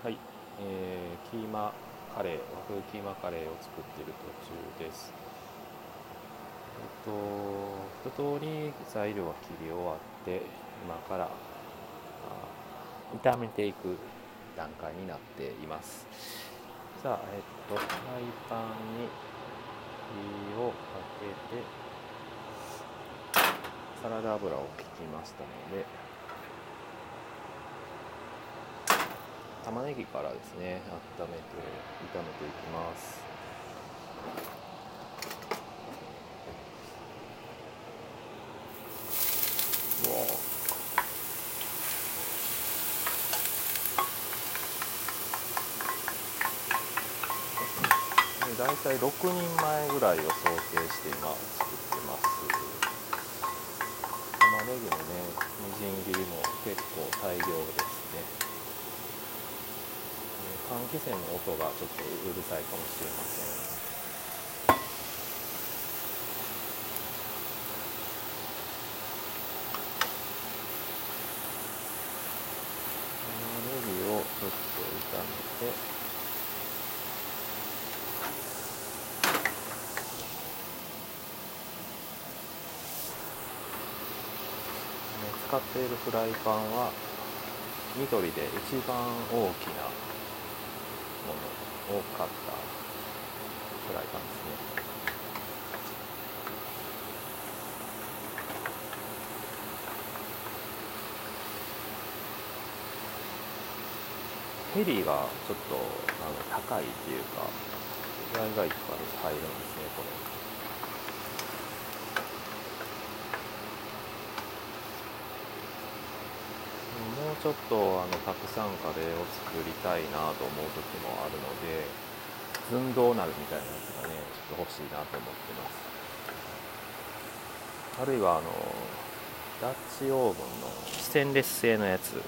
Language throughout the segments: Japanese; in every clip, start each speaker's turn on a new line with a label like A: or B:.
A: はい、えー、キーマカレー和風キーマカレーを作っている途中です。えっと一通り材料は切り終わって今から炒めていく段階になっています。さあえっとフライパンに火をかけてサラダ油を引きましたのでねぎからですね温めて炒めていきます。大体6人前ぐらいを想定して今作ってます。玉ねぎのねみじん切りも結構大量ですね。換気扇の音がちょっとうるさいかもしれません。玉ねぎをちょっと炒めて。使っているフライパンは緑で一番大きなもの多かったフライパンですね。ヘリがちょっとあの高いっていうか意外がいっぱい入るんですねこれ。ちょっとあのたくさんカレーを作りたいなと思う時もあるので寸胴鍋みたいなやつがねちょっと欲しいなと思ってます。あるいはあのダッチオーブンのステンレス製のやつ。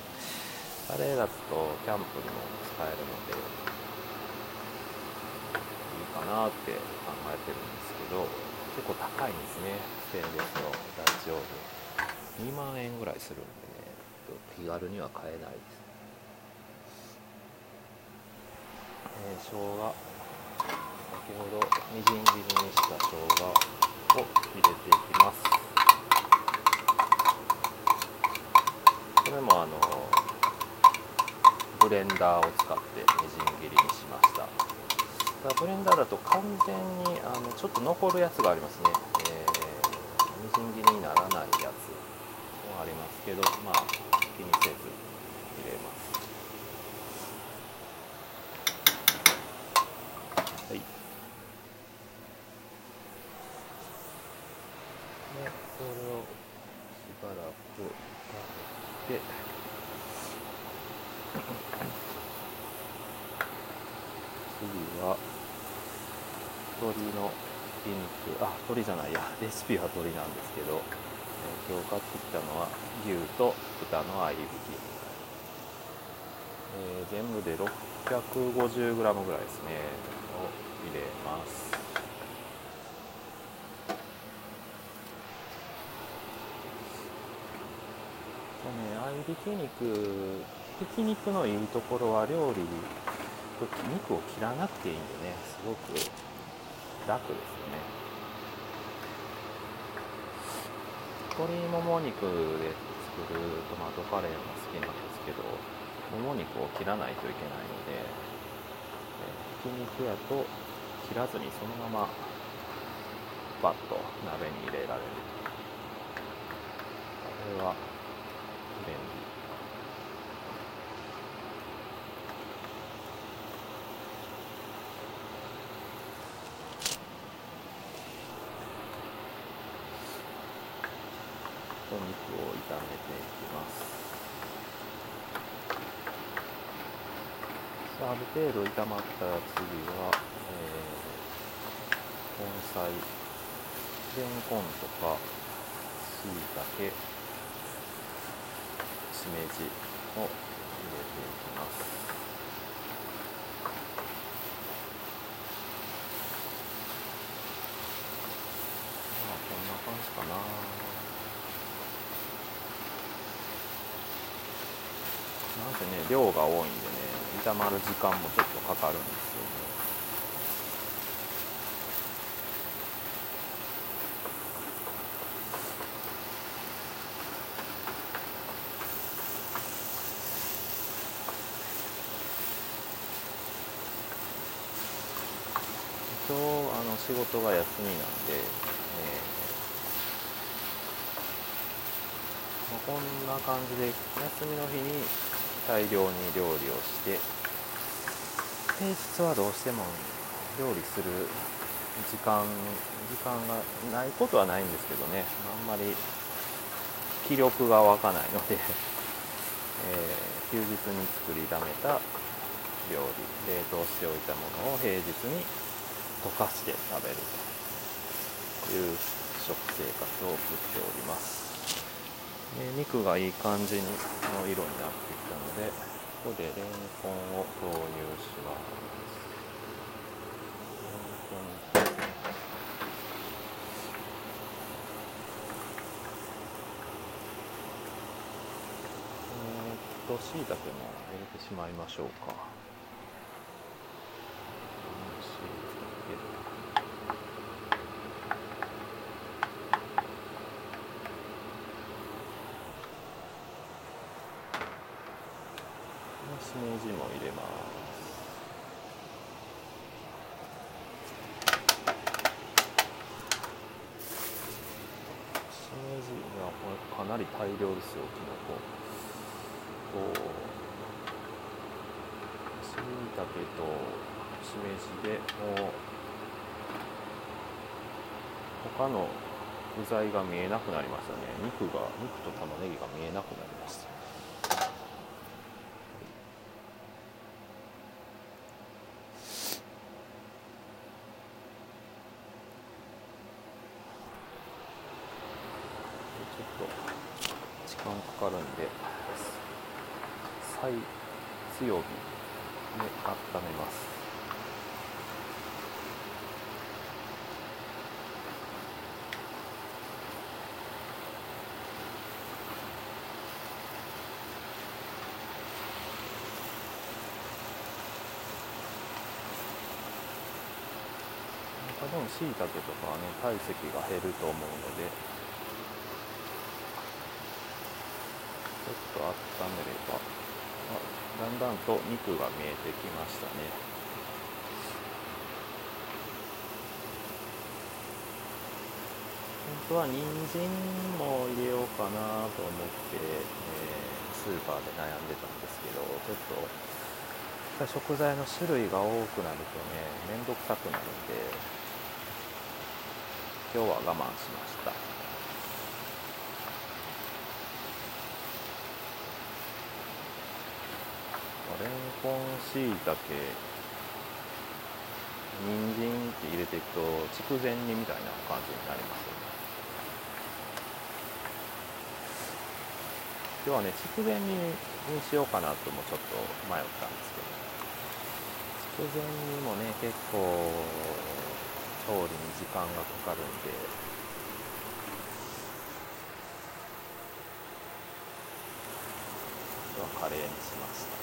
A: あれだとキャンプにも使えるのでいいかなって考えてるんですけど結構高いんですねステンレスのダッチオーブン。2万円ぐらいするんで。と気軽には買えないです、えー、生姜。先ほどみじん切りにした生姜を入れていきます。これもあのブレンダーを使ってみじん切りにしました。ブレンダーだと完全にあのちょっと残るやつがありますね、えー、みじん切りにならないやつもありますけどまあ気にせず入れますはいでそれをしばらく食べて次は鶏のひき肉あ鶏じゃないや。レシピは鶏なんですけど今日買ってきたのは牛と豚の合いびき、えー、全部で 650g ぐらいですねを入れます。ね合いびき肉ひき肉のいいところは料理肉を切らなくていいんでねすごく楽ですよね。鶏もも肉で作るトマトカレーも好きなんですけどもも肉を切らないといけないのでひき肉やと切らずにそのままバッと鍋に入れられる。これは便利と肉を炒めていきます。さあある程度炒まったら次は、えー、根菜レンコンとかしいたけしめじを入れていきます。まあこんな感じかな。なんせね量が多いんでね炒まる時間もちょっとかかるんですよね。今日あの仕事が休みなんで、えー、こんな感じで休みの日に大量に料理をして平日はどうしても料理する時間時間がないことはないんですけどね。あんまり気力が湧かないので、えー、休日に作りだめた料理冷凍しておいたものを平日に溶かして食べるという食生活を送っております。で肉がいい感じの色になってきたのでここでレンコンを投入します。えー、っとしいたけも入れてしまいましょうかしめじも入れます。しめじがこれかなり大量ですよきのことしいたけとしめじでもう他の具材が見えなくなりましたね。肉が肉と玉ねぎが見えなくなりましたかかるんで最強火で温めます。多分しいたけとかはね体積が減ると思うのでちょっと温めれば。だんだんと肉が見えてきましたね。本当は人参も入れようかなと思って、えー、スーパーで悩んでたんですけどちょっと食材の種類が多くなるとね面倒くさくなるんで今日は我慢しました。レンコンしいたけ人参って入れていくと筑前煮みたいな感じになりますよね。今日はね筑前煮にしようかなともちょっと迷ったんですけど。筑前煮もね結構調理に時間がかかるんで。今日はカレーにしました。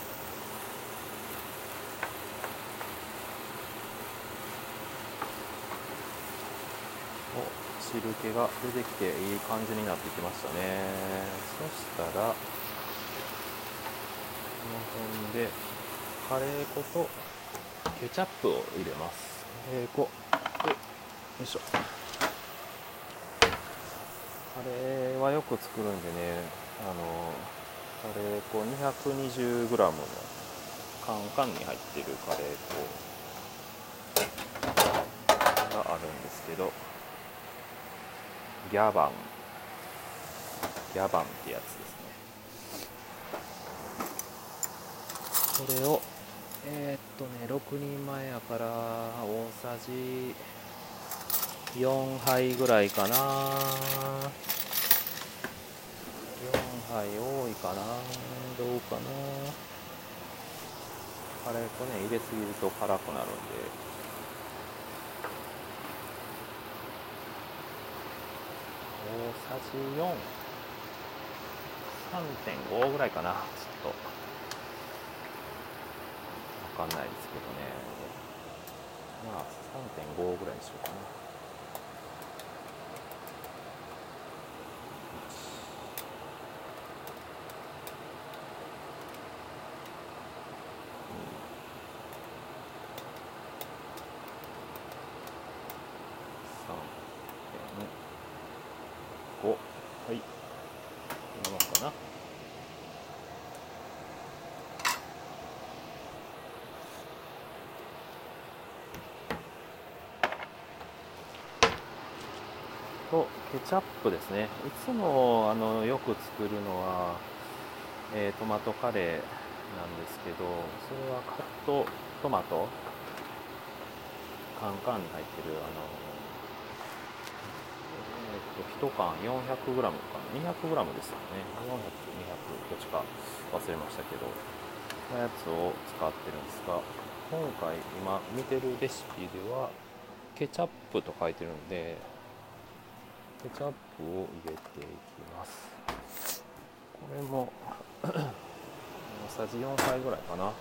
A: 汁気が出てきていい感じになってきましたね。そしたらこの辺でカレー粉とケチャップを入れます。カレー粉。よいしょ。カレーはよく作るんでねあのカレー粉 220g のカンカンに入ってるカレー粉があるんですけどギャバン。ギャバンってやつですね。これをえー、っとね6人前やから大さじ4杯ぐらいかな。4杯多いかな。どうかな。カレー粉ね入れすぎると辛くなるんで。さじ43.5ぐらいかな。ちょっと。分かんないですけどね。まあ3.5ぐらいにしようかな3.5はいこんなもんかなとケチャップですね。いつもあのよく作るのは、えートマトカレーなんですけどそれはカットトマト？カンカンに入ってるあの、えー、と1缶 400g か。な 200g ですよね。400200どっちか忘れましたけどのやつを使ってるんですが今回今見てるレシピではケチャップと書いてるんでケチャップを入れていきます。これも 大さじ4杯ぐらいかな。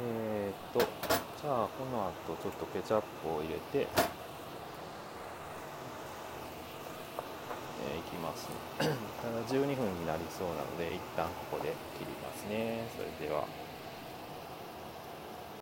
A: えー、っとじゃあこの後ちょっとケチャップを入れて、えーいきます、ね、ただ12分になりそうなので一旦ここで切りますね。それでは。